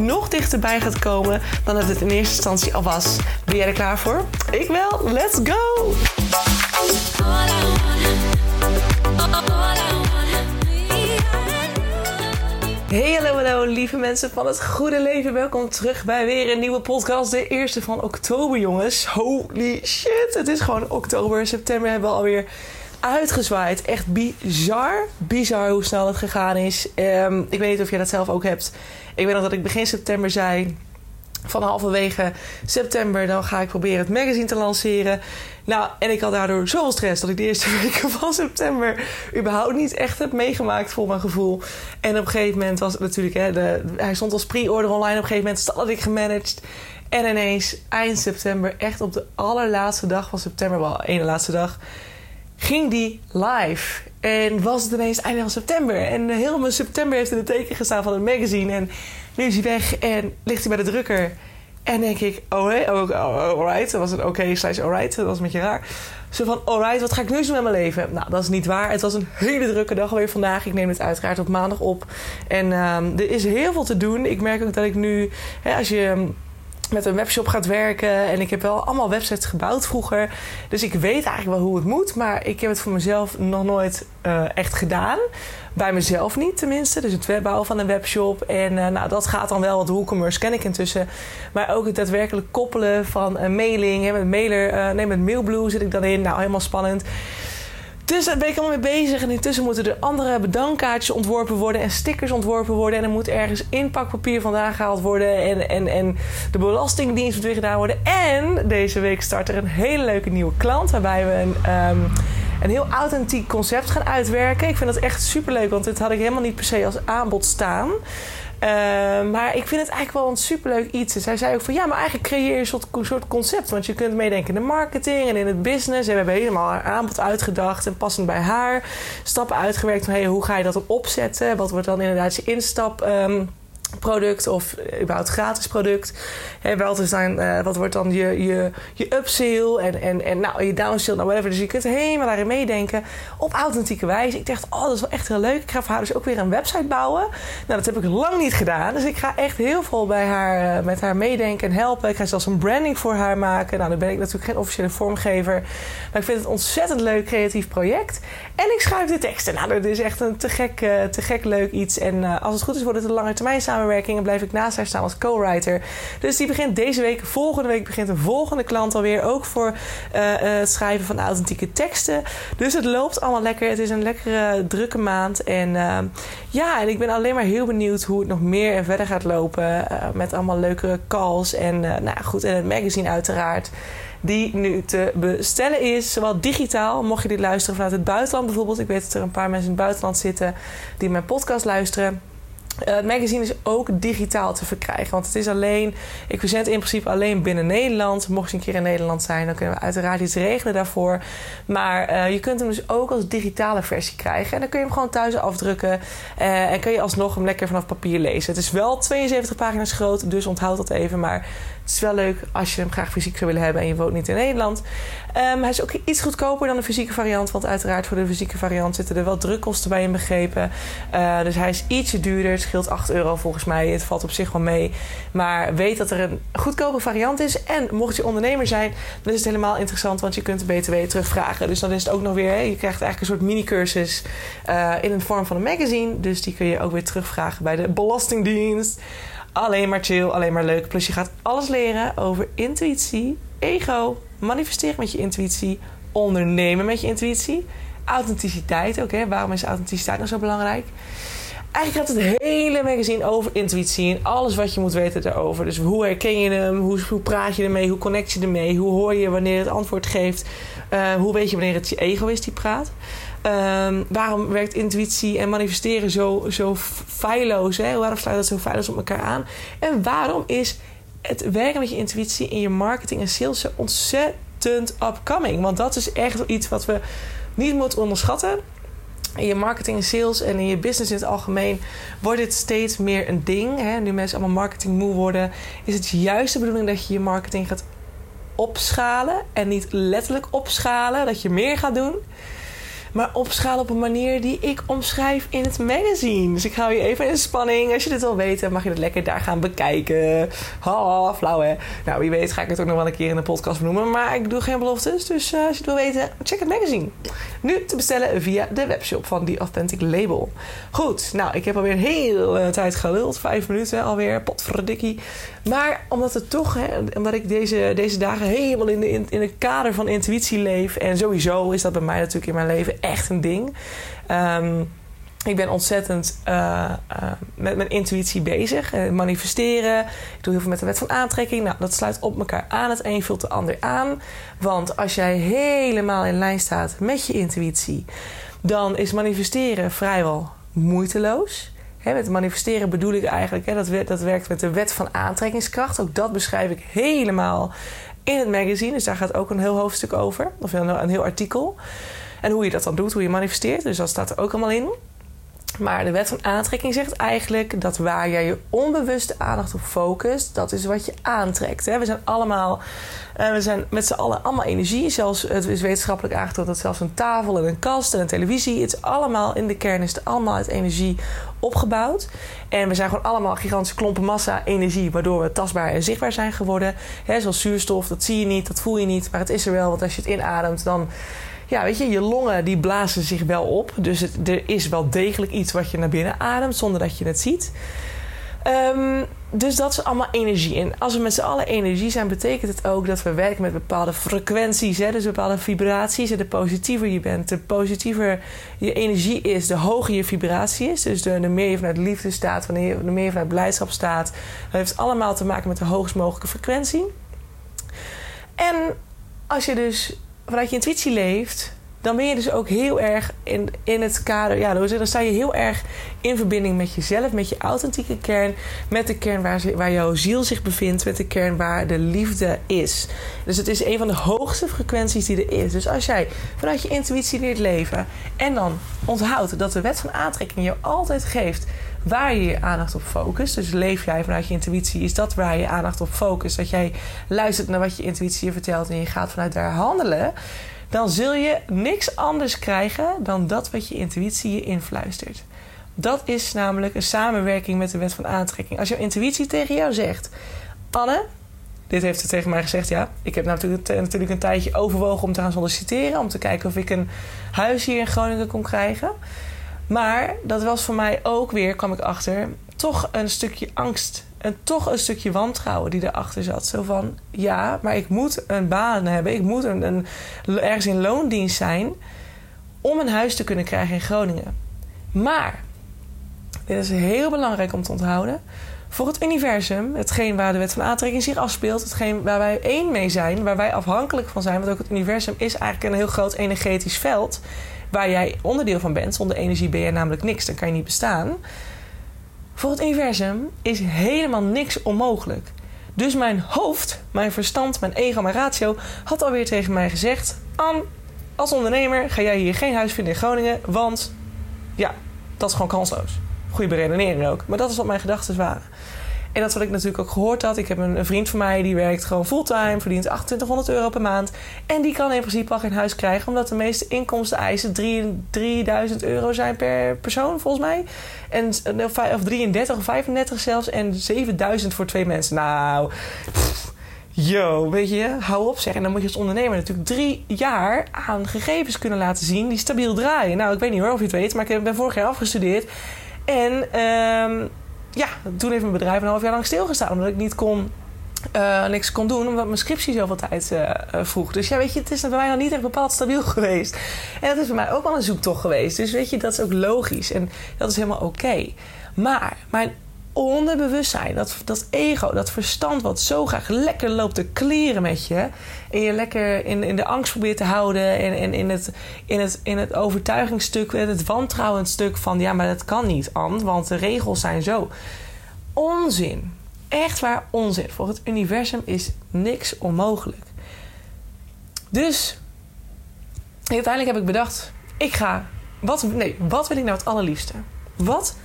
nog dichterbij gaat komen dan dat het in eerste instantie al was. Ben jij er klaar voor? Ik wel. Let's go! Hey, hallo, hallo, lieve mensen van het goede leven. Welkom terug bij weer een nieuwe podcast. De eerste van oktober, jongens. Holy shit, het is gewoon oktober. September hebben we alweer uitgezwaaid. Echt bizar, bizar hoe snel het gegaan is. Um, ik weet niet of jij dat zelf ook hebt. Ik weet nog dat ik begin september zei... van halverwege september... dan ga ik proberen het magazine te lanceren. Nou, en ik had daardoor zoveel stress... dat ik de eerste weken van september... überhaupt niet echt heb meegemaakt voor mijn gevoel. En op een gegeven moment was het natuurlijk... Hè, de, hij stond als pre-order online. Op een gegeven moment had ik gemanaged... En ineens eind september, echt op de allerlaatste dag van september, wel ene laatste dag, ging die live. En was het ineens einde van september. En heel mijn september heeft in het teken gestaan van het magazine. En nu is hij weg en ligt hij bij de drukker. En denk ik, oh, hey, oh, oh, alright. Dat was een oké okay, slash alright. Dat was een beetje raar. Zo van, alright, wat ga ik nu doen met mijn leven? Nou, dat is niet waar. Het was een hele drukke dag alweer vandaag. Ik neem het uiteraard op maandag op. En um, er is heel veel te doen. Ik merk ook dat ik nu, hè, als je met een webshop gaat werken. En ik heb wel allemaal websites gebouwd vroeger. Dus ik weet eigenlijk wel hoe het moet. Maar ik heb het voor mezelf nog nooit uh, echt gedaan. Bij mezelf niet tenminste. Dus het webbouwen van een webshop. En uh, nou, dat gaat dan wel. Want WooCommerce ken ik intussen. Maar ook het daadwerkelijk koppelen van een mailing. Hè, met, mailer, nee, met Mailblue zit ik dan in. Nou, helemaal spannend. Dus daar ben ik allemaal mee bezig. En intussen moeten er andere bedankkaartjes ontworpen worden. En stickers ontworpen worden. En er moet ergens inpakpapier vandaan gehaald worden. En, en, en de belastingdienst moet weer gedaan worden. En deze week start er een hele leuke nieuwe klant. Waarbij we een, um, een heel authentiek concept gaan uitwerken. Ik vind dat echt super leuk. Want dit had ik helemaal niet per se als aanbod staan. Uh, maar ik vind het eigenlijk wel een superleuk iets. Zij zei ook van ja, maar eigenlijk creëer je een soort, concept. Want je kunt meedenken in de marketing en in het business. En we hebben helemaal haar aanbod uitgedacht en passend bij haar stappen uitgewerkt van hey, hoe ga je dat op opzetten? Wat wordt dan inderdaad je instap? Um, product of überhaupt gratis product. Wel te zijn, uh, wat wordt dan je, je, je upsale en, en, en nou, je downsale, nou whatever. Dus je kunt helemaal daarin meedenken op authentieke wijze. Ik dacht, oh, dat is wel echt heel leuk. Ik ga voor haar dus ook weer een website bouwen. Nou, dat heb ik lang niet gedaan. Dus ik ga echt heel veel bij haar, uh, met haar meedenken en helpen. Ik ga zelfs een branding voor haar maken. Nou, dan ben ik natuurlijk geen officiële vormgever. Maar ik vind het een ontzettend leuk creatief project. En ik schrijf de teksten. Nou, dat is echt een te gek, uh, te gek leuk iets. En als het goed is, wordt het een lange termijn samen en blijf ik naast haar staan als co-writer. Dus die begint deze week. Volgende week begint een volgende klant alweer. Ook voor uh, het schrijven van authentieke teksten. Dus het loopt allemaal lekker. Het is een lekkere, drukke maand. En uh, ja, en ik ben alleen maar heel benieuwd hoe het nog meer en verder gaat lopen. Met allemaal leuke calls. En nou goed, en het magazine uiteraard die nu te bestellen is. Zowel digitaal, mocht je dit luisteren vanuit het buitenland bijvoorbeeld. Ik weet dat er een paar mensen in het buitenland zitten die mijn podcast luisteren. Uh, het magazine is ook digitaal te verkrijgen. Want het is alleen, ik verzend in principe alleen binnen Nederland. Mocht je een keer in Nederland zijn, dan kunnen we uiteraard iets regelen daarvoor. Maar uh, je kunt hem dus ook als digitale versie krijgen. En dan kun je hem gewoon thuis afdrukken. Uh, en kun je alsnog hem lekker vanaf papier lezen. Het is wel 72 pagina's groot, dus onthoud dat even. Maar het is wel leuk als je hem graag fysiek zou willen hebben en je woont niet in Nederland. Um, hij is ook iets goedkoper dan de fysieke variant. Want uiteraard voor de fysieke variant zitten er wel drukkosten bij inbegrepen. Uh, dus hij is ietsje duurder. Het scheelt 8 euro volgens mij. Het valt op zich wel mee. Maar weet dat er een goedkope variant is. En mocht je ondernemer zijn, dan is het helemaal interessant. Want je kunt de BTW terugvragen. Dus dan is het ook nog weer... Je krijgt eigenlijk een soort mini-cursus uh, in de vorm van een magazine. Dus die kun je ook weer terugvragen bij de Belastingdienst alleen maar chill, alleen maar leuk. Plus je gaat alles leren over intuïtie, ego, manifesteren met je intuïtie, ondernemen met je intuïtie, authenticiteit ook. Waarom is authenticiteit nou zo belangrijk? Eigenlijk gaat het hele magazine over intuïtie en alles wat je moet weten daarover. Dus hoe herken je hem? Hoe, hoe praat je ermee? Hoe connect je ermee? Hoe hoor je wanneer het antwoord geeft? Uh, hoe weet je wanneer het je ego is die praat? Um, waarom werkt intuïtie en manifesteren zo, zo feilloos? Hè? Waarom sluit dat zo feilloos op elkaar aan? En waarom is het werken met je intuïtie in je marketing en sales zo ontzettend upcoming? Want dat is echt iets wat we niet moeten onderschatten. In je marketing en sales en in je business in het algemeen wordt dit steeds meer een ding. Hè? Nu mensen allemaal marketing moe worden, is het juist de bedoeling dat je je marketing gaat opschalen. En niet letterlijk opschalen, dat je meer gaat doen. Maar opschalen op een manier die ik omschrijf in het magazine. Dus ik hou je even in spanning. Als je dit wil weten, mag je het lekker daar gaan bekijken. Ha, flauw hè. Nou, wie weet ga ik het ook nog wel een keer in de podcast benoemen. Maar ik doe geen beloftes. Dus uh, als je het wil weten, check het magazine. Nu te bestellen via de webshop van The Authentic Label. Goed, nou, ik heb alweer een hele tijd geluld. Vijf minuten alweer. Potverdikkie. Maar omdat het toch, hè, omdat ik deze, deze dagen helemaal in, de, in, in het kader van intuïtie leef. En sowieso is dat bij mij natuurlijk in mijn leven echt een ding. Um, ik ben ontzettend uh, uh, met mijn intuïtie bezig. Uh, manifesteren. Ik doe heel veel met de wet van aantrekking. Nou, dat sluit op elkaar aan. Het een vult de ander aan. Want als jij helemaal in lijn staat met je intuïtie, dan is manifesteren vrijwel moeiteloos. Met manifesteren bedoel ik eigenlijk, dat, dat werkt met de wet van aantrekkingskracht. Ook dat beschrijf ik helemaal in het magazine. Dus daar gaat ook een heel hoofdstuk over. Of een heel artikel. En hoe je dat dan doet, hoe je manifesteert. Dus dat staat er ook allemaal in. Maar de wet van aantrekking zegt eigenlijk dat waar jij je onbewuste aandacht op focust, dat is wat je aantrekt. We zijn allemaal, uh, we zijn met z'n allen allemaal energie. Zelfs, het is wetenschappelijk aangetoond dat zelfs een tafel en een kast en een televisie, het is allemaal in de kern is het allemaal uit energie opgebouwd. En we zijn gewoon allemaal gigantische klompen massa energie, waardoor we tastbaar en zichtbaar zijn geworden. Zoals zuurstof, dat zie je niet, dat voel je niet, maar het is er wel. Want als je het inademt, dan ja, weet je, je longen die blazen zich wel op. Dus er is wel degelijk iets wat je naar binnen ademt zonder dat je het ziet. Um, dus dat is allemaal energie. En als we met z'n allen energie zijn, betekent het ook dat we werken met bepaalde frequenties. Hè? Dus bepaalde vibraties. En de positiever je bent, de positiever je energie is, de hoger je vibratie is. Dus de, de meer je vanuit liefde staat, wanneer je, de meer je vanuit blijdschap staat. Dat heeft allemaal te maken met de hoogst mogelijke frequentie. En als je dus vanuit je intuïtie leeft, dan ben je dus ook heel erg in, in het kader. Ja, dan sta je heel erg in verbinding met jezelf, met je authentieke kern, met de kern waar, waar jouw ziel zich bevindt, met de kern waar de liefde is. Dus het is een van de hoogste frequenties die er is. Dus als jij vanuit je intuïtie leert leven en dan onthoudt dat de wet van aantrekking je altijd geeft waar je je aandacht op focust. Dus leef jij vanuit je intuïtie, is dat waar je aandacht op focust. Dat jij luistert naar wat je intuïtie je vertelt en je gaat vanuit daar handelen. Dan zul je niks anders krijgen dan dat wat je intuïtie je influistert. Dat is namelijk een samenwerking met de wet van aantrekking. Als jouw intuïtie tegen jou zegt: Anne, dit heeft ze tegen mij gezegd. Ja, ik heb natuurlijk, natuurlijk een tijdje overwogen om te gaan solliciteren. Om te kijken of ik een huis hier in Groningen kon krijgen. Maar dat was voor mij ook weer, kwam ik achter, toch een stukje angst. En toch een stukje wantrouwen die erachter zat. Zo van, ja, maar ik moet een baan hebben. Ik moet een, ergens in loondienst zijn om een huis te kunnen krijgen in Groningen. Maar, dit is heel belangrijk om te onthouden. Voor het universum, hetgeen waar de wet van aantrekking zich afspeelt, hetgeen waar wij één mee zijn, waar wij afhankelijk van zijn, want ook het universum is eigenlijk een heel groot energetisch veld waar jij onderdeel van bent. Zonder energie ben je namelijk niks, dan kan je niet bestaan. Voor het universum is helemaal niks onmogelijk. Dus mijn hoofd, mijn verstand, mijn ego, mijn ratio had alweer tegen mij gezegd: An, als ondernemer ga jij hier geen huis vinden in Groningen, want ja, dat is gewoon kansloos. Goede beredenering ook. Maar dat is wat mijn gedachten waren. En dat wat ik natuurlijk ook gehoord had. Ik heb een, vriend van mij die werkt gewoon fulltime, verdient 2800 euro per maand. En die kan in principe al geen huis krijgen, omdat de meeste inkomsten eisen 3000 euro zijn per persoon, volgens mij. En, of 33 of 35 zelfs. En 7000 voor twee mensen. Nou. Yo, weet je, hou op zeg. En dan moet je als ondernemer natuurlijk drie jaar aan gegevens kunnen laten zien die stabiel draaien. Nou, ik weet niet hoor of je het weet, maar ik ben vorig jaar afgestudeerd. En um, ja, toen heeft mijn bedrijf een half jaar lang stilgestaan. Omdat ik niet kon uh, niks kon doen, omdat mijn scriptie zoveel tijd uh, vroeg. Dus ja, weet je, het is bij mij nog niet echt bepaald stabiel geweest. En dat is bij mij ook wel een zoektocht geweest. Dus weet je, dat is ook logisch en dat is helemaal oké. Maar mijn onderbewustzijn, dat, dat ego, dat verstand wat zo graag lekker loopt te kleren met je. En je lekker in, in de angst probeert te houden. En, en in, het, in, het, in het overtuigingsstuk, het wantrouwend stuk van ja, maar dat kan niet, Anne, want de regels zijn zo. Onzin. Echt waar onzin. Voor het universum is niks onmogelijk. Dus uiteindelijk heb ik bedacht: ik ga. Wat, nee, wat wil ik nou het allerliefste? Wat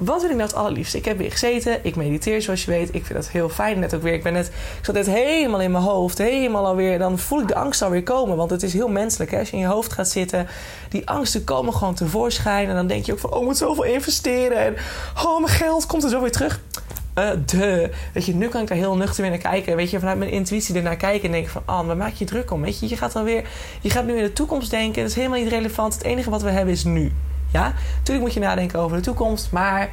wat wil ik nou het allerliefste? Ik heb weer gezeten, ik mediteer zoals je weet. Ik vind dat heel fijn. Net ook weer, ik ben net, ik zat net helemaal in mijn hoofd, helemaal alweer. Dan voel ik de angst alweer komen, want het is heel menselijk. Hè? Als je in je hoofd gaat zitten, die angsten komen gewoon tevoorschijn. En dan denk je ook van, oh, ik moet zoveel investeren. En oh, mijn geld komt er zo weer terug. Uh, de. Weet je, nu kan ik daar heel nuchter weer naar kijken. Weet je, vanuit mijn intuïtie ernaar kijken en denken van... Ah, waar maak je druk om? Weet je, je gaat alweer... Je gaat nu in de toekomst denken. Dat is helemaal niet relevant. Het enige wat we hebben is nu. Ja, natuurlijk moet je nadenken over de toekomst, maar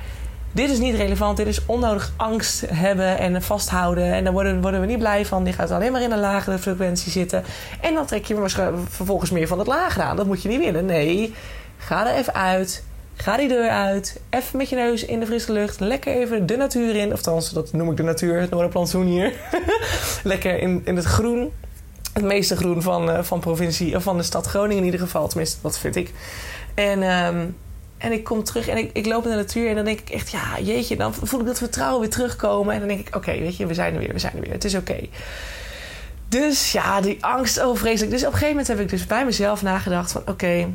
dit is niet relevant. Dit is onnodig angst hebben en vasthouden. En daar worden, worden we niet blij van. Die gaat alleen maar in een lagere frequentie zitten. En dan trek je vervolgens meer van het lagere aan. Dat moet je niet willen. Nee, ga er even uit. Ga die deur uit. Even met je neus in de frisse lucht. Lekker even de natuur in. Of dat noem ik de natuur. Het Noorderplantsoen hier. Lekker in, in het groen. Het meeste groen van, uh, van, provincie, of van de stad Groningen in ieder geval. Tenminste, dat vind ik. En, um, en ik kom terug en ik, ik loop in de natuur en dan denk ik echt, ja, jeetje, dan voel ik dat vertrouwen weer terugkomen. En dan denk ik, oké, weet je, we zijn er weer, we zijn er weer, het is oké. Dus ja, die angst, oh vreselijk. Dus op een gegeven moment heb ik dus bij mezelf nagedacht van, oké,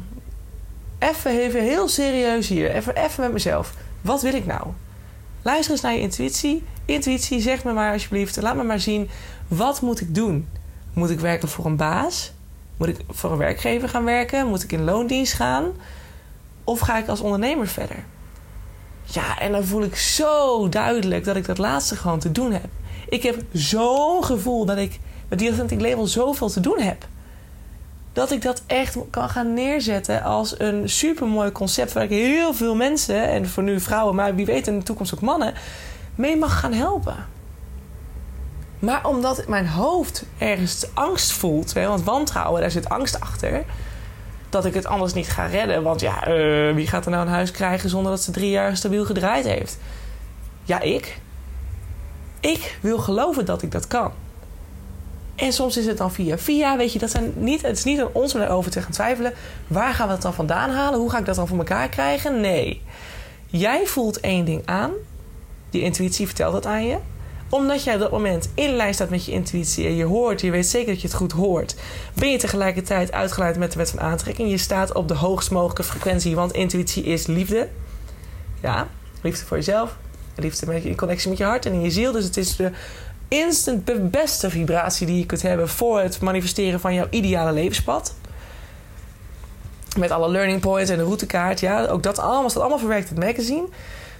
even, even heel serieus hier, even, even met mezelf. Wat wil ik nou? Luister eens naar je intuïtie. Intuïtie, zeg me maar alsjeblieft, laat me maar zien, wat moet ik doen? Moet ik werken voor een baas? Moet ik voor een werkgever gaan werken? Moet ik in loondienst gaan? Of ga ik als ondernemer verder? Ja, en dan voel ik zo duidelijk dat ik dat laatste gewoon te doen heb. Ik heb zo'n gevoel dat ik met die Authentic Label zoveel te doen heb. Dat ik dat echt kan gaan neerzetten als een supermooi concept waar ik heel veel mensen, en voor nu vrouwen, maar wie weet in de toekomst ook mannen, mee mag gaan helpen. Maar omdat mijn hoofd ergens angst voelt, want wantrouwen, daar zit angst achter. Dat ik het anders niet ga redden. Want ja, uh, wie gaat er nou een huis krijgen zonder dat ze drie jaar stabiel gedraaid heeft? Ja, ik. Ik wil geloven dat ik dat kan. En soms is het dan via via. Weet je, dat zijn niet, het is niet aan ons om daarover te gaan twijfelen. Waar gaan we het dan vandaan halen? Hoe ga ik dat dan voor elkaar krijgen? Nee. Jij voelt één ding aan. Die intuïtie vertelt dat aan je omdat jij op dat moment in lijn staat met je intuïtie en je hoort, je weet zeker dat je het goed hoort, ben je tegelijkertijd uitgeleid met de wet van aantrekking. Je staat op de hoogst mogelijke frequentie, want intuïtie is liefde. Ja, liefde voor jezelf, liefde met in connectie met je hart en in je ziel. Dus het is de instant beste vibratie die je kunt hebben voor het manifesteren van jouw ideale levenspad. Met alle learning points en de routekaart. Ja, ook dat allemaal staat allemaal verwerkt in het magazine.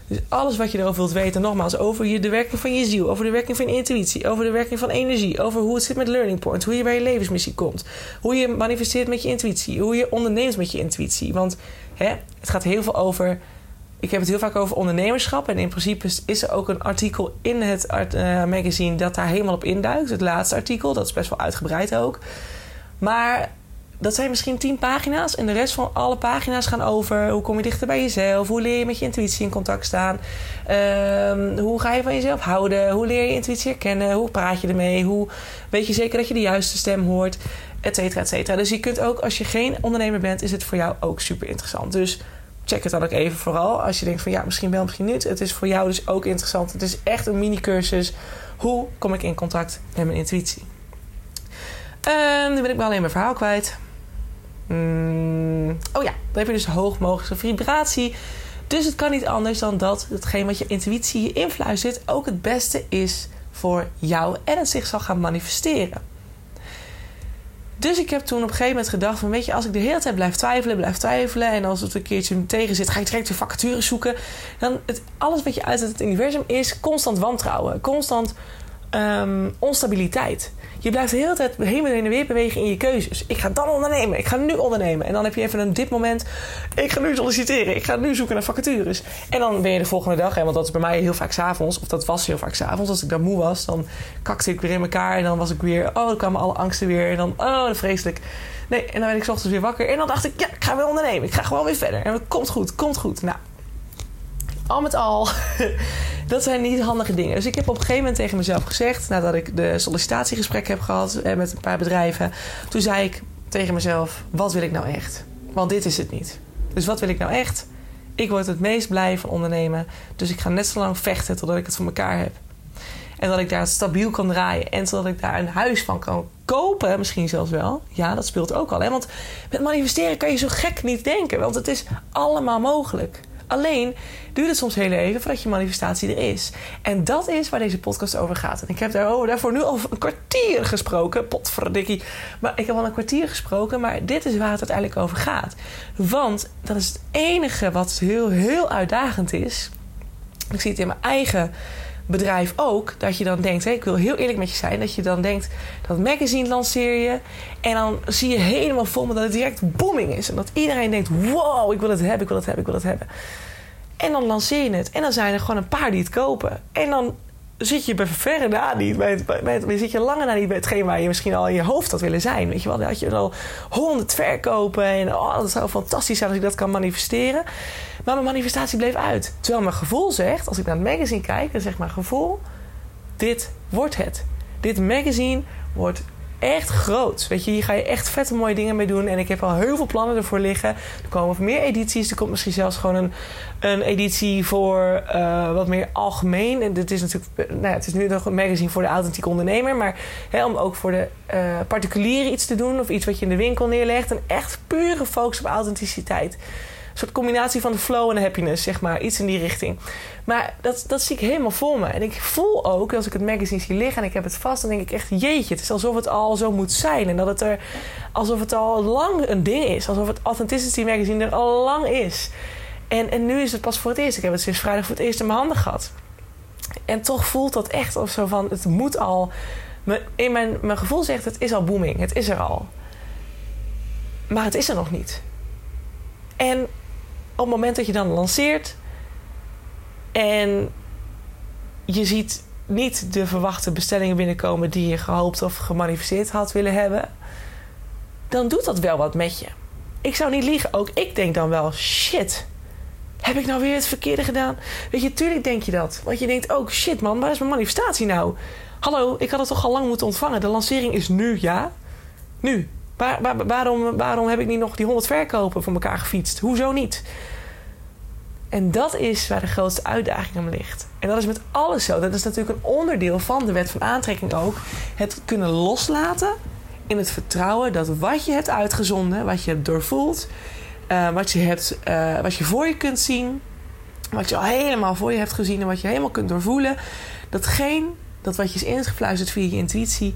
Dus alles wat je erover wilt weten, nogmaals, over de werking van je ziel, over de werking van je intuïtie, over de werking van energie, over hoe het zit met learning points, hoe je bij je levensmissie komt, hoe je manifesteert met je intuïtie, hoe je onderneemt met je intuïtie. Want hè, het gaat heel veel over. Ik heb het heel vaak over ondernemerschap. En in principe is er ook een artikel in het uh, magazine dat daar helemaal op induikt. Het laatste artikel, dat is best wel uitgebreid ook. Maar dat zijn misschien tien pagina's. En de rest van alle pagina's gaan over hoe kom je dichter bij jezelf. Hoe leer je met je intuïtie in contact staan. Um, hoe ga je van jezelf houden. Hoe leer je intuïtie herkennen. Hoe praat je ermee. Hoe weet je zeker dat je de juiste stem hoort. Etcetera, etcetera. Dus je kunt ook, als je geen ondernemer bent, is het voor jou ook super interessant. Dus check het dan ook even vooral. Als je denkt van ja, misschien wel, misschien niet. Het is voor jou dus ook interessant. Het is echt een mini-cursus. Hoe kom ik in contact met mijn intuïtie? Um, nu ben ik wel alleen mijn verhaal kwijt. Mm, oh ja, dan heb je dus hoog mogelijke vibratie. Dus het kan niet anders dan dat hetgeen wat je intuïtie je influistert ook het beste is voor jou en het zich zal gaan manifesteren. Dus ik heb toen op een gegeven moment gedacht van... weet je, als ik de hele tijd blijf twijfelen, blijf twijfelen... en als het een keertje tegen zit, ga ik direct de vacatures zoeken... dan het, alles wat je uit het universum is constant wantrouwen. Constant ehm, onstabiliteit. Je blijft de hele tijd heen en weer bewegen in je keuzes. Ik ga dan ondernemen. Ik ga nu ondernemen. En dan heb je even een dipmoment. Ik ga nu solliciteren. Ik ga nu zoeken naar vacatures. En dan ben je de volgende dag. Hè, want dat is bij mij heel vaak s'avonds. Of dat was heel vaak s'avonds. Als ik dan moe was, dan kakte ik weer in elkaar. En dan was ik weer... Oh, dan kwamen alle angsten weer. En dan... Oh, vreselijk. Nee, en dan werd ik ochtends weer wakker. En dan dacht ik... Ja, ik ga weer ondernemen. Ik ga gewoon weer verder. En het komt goed. Komt goed. Nou, al met al, dat zijn niet handige dingen. Dus ik heb op een gegeven moment tegen mezelf gezegd, nadat ik de sollicitatiegesprek heb gehad eh, met een paar bedrijven, toen zei ik tegen mezelf: wat wil ik nou echt? Want dit is het niet. Dus wat wil ik nou echt? Ik word het meest blij van ondernemen. Dus ik ga net zo lang vechten totdat ik het voor elkaar heb. En dat ik daar stabiel kan draaien. En zodat ik daar een huis van kan kopen, misschien zelfs wel. Ja, dat speelt ook al. Hè? Want met manifesteren kan je zo gek niet denken. Want het is allemaal mogelijk. Alleen duurt het soms heel even voordat je manifestatie er is. En dat is waar deze podcast over gaat. En ik heb daar, oh, daarvoor nu al een kwartier gesproken. Potverdikkie. Maar ik heb al een kwartier gesproken. Maar dit is waar het uiteindelijk over gaat. Want dat is het enige wat heel, heel uitdagend is. Ik zie het in mijn eigen bedrijf ook. Dat je dan denkt, ik wil heel eerlijk met je zijn. Dat je dan denkt, dat magazine lanceer je. En dan zie je helemaal vol me dat het direct booming is. En dat iedereen denkt, wow, ik wil het hebben, ik wil het hebben, ik wil het hebben. En dan lanceer je het. En dan zijn er gewoon een paar die het kopen. En dan zit je bij verre na niet bij het, bij het, zit je langer na niet bij hetgeen waar je misschien al in je hoofd had willen zijn. Weet je wel, dan had je al honderd verkopen en oh, dat zou fantastisch zijn als ik dat kan manifesteren. Maar mijn manifestatie bleef uit. Terwijl mijn gevoel zegt, als ik naar het magazine kijk, dan zegt mijn gevoel: dit wordt het. Dit magazine wordt echt groot. Weet je, hier ga je echt vette mooie dingen mee doen. En ik heb al heel veel plannen ervoor liggen. Er komen meer edities. Er komt misschien zelfs gewoon een, een editie voor uh, wat meer algemeen. En dit is natuurlijk, nou het is nu nog een magazine voor de authentieke ondernemer. Maar hè, om ook voor de uh, particulieren iets te doen. Of iets wat je in de winkel neerlegt. Een echt pure focus op authenticiteit. Soort combinatie van de flow en happiness, zeg maar. Iets in die richting. Maar dat, dat zie ik helemaal voor me. En ik voel ook, als ik het magazine zie liggen en ik heb het vast, dan denk ik echt, jeetje, het is alsof het al zo moet zijn. En dat het er, alsof het al lang een ding is. Alsof het Authenticity Magazine er al lang is. En, en nu is het pas voor het eerst. Ik heb het sinds vrijdag voor het eerst in mijn handen gehad. En toch voelt dat echt of zo van, het moet al... In mijn, mijn gevoel zegt, het is al booming. Het is er al. Maar het is er nog niet. En het moment dat je dan lanceert en je ziet niet de verwachte bestellingen binnenkomen die je gehoopt of gemanifesteerd had willen hebben, dan doet dat wel wat met je. Ik zou niet liegen, ook ik denk dan wel: shit, heb ik nou weer het verkeerde gedaan? Weet je, tuurlijk denk je dat. Want je denkt ook: shit man, waar is mijn manifestatie nou? Hallo, ik had het toch al lang moeten ontvangen. De lancering is nu, ja? Nu. Waar, waarom, waarom heb ik niet nog die 100 verkopen voor elkaar gefietst? Hoezo niet? En dat is waar de grootste uitdaging om ligt. En dat is met alles zo. Dat is natuurlijk een onderdeel van de wet van aantrekking ook. Het kunnen loslaten in het vertrouwen dat wat je hebt uitgezonden, wat je hebt doorvoeld, uh, wat, je hebt, uh, wat je voor je kunt zien, wat je al helemaal voor je hebt gezien en wat je helemaal kunt doorvoelen, datgene, dat wat je is ingefluisterd via je intuïtie,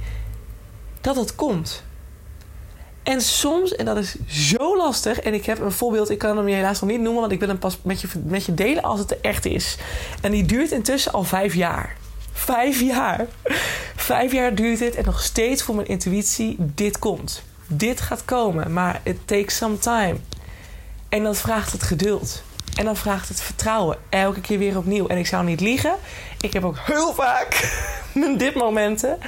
dat dat komt. En soms, en dat is zo lastig, en ik heb een voorbeeld, ik kan hem je helaas nog niet noemen, want ik wil hem pas met je, met je delen als het er echt is. En die duurt intussen al vijf jaar. Vijf jaar. Vijf jaar duurt dit en nog steeds voor mijn intuïtie, dit komt. Dit gaat komen, maar it takes some time. En dat vraagt het geduld. En dan vraagt het vertrouwen. Elke keer weer opnieuw. En ik zou niet liegen. Ik heb ook heel vaak mijn dipmomenten.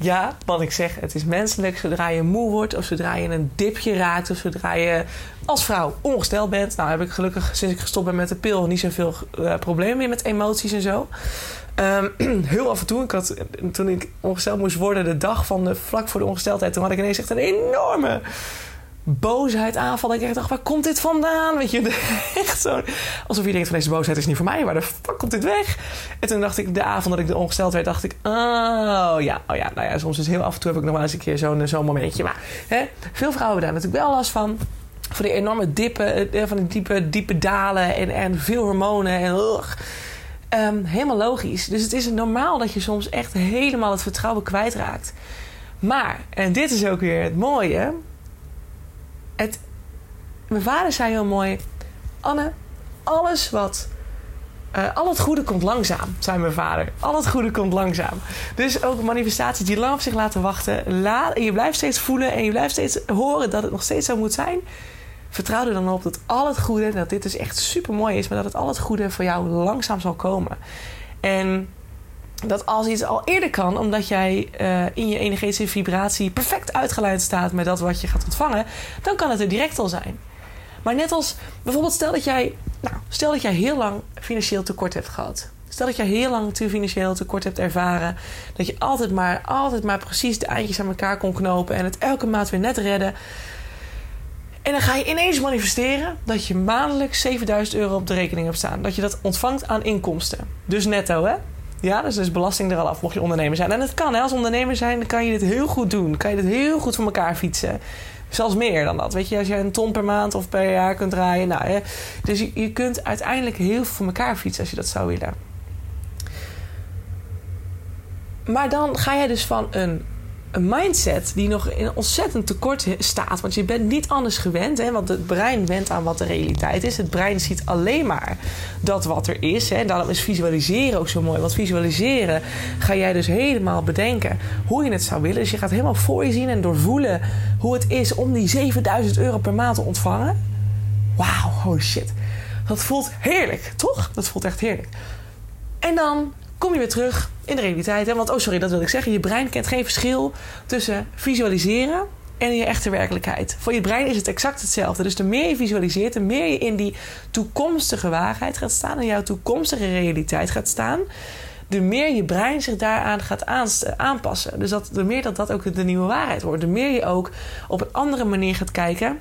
Ja, wat ik zeg, het is menselijk. Zodra je moe wordt of zodra je een dipje raakt of zodra je als vrouw ongesteld bent. Nou heb ik gelukkig sinds ik gestopt ben met de pil niet zoveel uh, problemen meer met emoties en zo. Um, heel af en toe, ik had, toen ik ongesteld moest worden, de dag van de, vlak voor de ongesteldheid, toen had ik ineens echt een enorme boosheid aanval. Ik dacht, waar komt dit vandaan? Weet je, echt zo. Alsof je denkt van deze boosheid is niet voor mij. Waar de fuck komt dit weg? En toen dacht ik, de avond dat ik de ongesteld werd, dacht ik, oh ja, oh ja, nou ja, soms is heel af en toe heb ik nog wel eens een keer zo'n momentje. Maar hè, veel vrouwen hebben daar natuurlijk wel last van. Van die enorme dippen, eh, van die diepe, diepe dalen en, en veel hormonen en um, helemaal logisch. Dus het is normaal dat je soms echt helemaal het vertrouwen kwijtraakt. Maar, en dit is ook weer het mooie het, mijn vader zei heel mooi: Anne, alles wat Uh, al het goede komt langzaam, zei mijn vader. Al het goede komt langzaam. Dus ook manifestaties die lang op zich laten wachten. Laat, en je blijft steeds voelen en je blijft steeds horen dat het nog steeds zo moet zijn. Vertrouw er dan op dat al het goede, dat dit dus echt super mooi is, maar dat het al het goede voor jou langzaam zal komen. En dat als iets al eerder kan, omdat jij uh, in je energetische vibratie perfect uitgeleid staat met dat wat je gaat ontvangen, dan kan het er direct al zijn. Maar net als bijvoorbeeld, stel dat jij, nou, stel dat jij heel lang financieel tekort hebt gehad. Stel dat jij heel lang financieel tekort hebt ervaren. Dat je altijd maar, altijd maar precies de eindjes aan elkaar kon knopen en het elke maand weer net redden. En dan ga je ineens manifesteren dat je maandelijks 7000 euro op de rekening hebt staan. Dat je dat ontvangt aan inkomsten. Dus netto, hè? Ja, dus is belasting er al af, mocht je ondernemer zijn. En het kan, hè? Als ondernemer zijn, dan kan je dit heel goed doen. Kan je dit heel goed voor elkaar fietsen. Zelfs meer dan dat. Weet je, als je een ton per maand of per jaar kunt draaien. Nou? Dus je, je kunt uiteindelijk heel veel voor elkaar fietsen als je dat zou willen. Maar dan ga je dus van een een mindset die nog in ontzettend tekort staat. Want je bent niet anders gewend. Hè? Want het brein went aan wat de realiteit is. Het brein ziet alleen maar dat wat er is. Hè? En daarom is visualiseren ook zo mooi. Want visualiseren ga jij dus helemaal bedenken hoe je het zou willen. Dus je gaat helemaal voor je zien en doorvoelen hoe het is om die 7000 euro per maand te ontvangen. Wauw, holy shit. Dat voelt heerlijk, toch? Dat voelt echt heerlijk. En dan kom je weer terug in de realiteit. Hè? Want, oh sorry, dat wil ik zeggen. Je brein kent geen verschil tussen visualiseren en je echte werkelijkheid. Voor je brein is het exact hetzelfde. Dus de meer je visualiseert, de meer je in die toekomstige waarheid gaat staan, in jouw toekomstige realiteit gaat staan, de meer je brein zich daaraan gaat aanpassen. Dus dat, de meer dat dat ook de nieuwe waarheid wordt. De meer je ook op een andere manier gaat kijken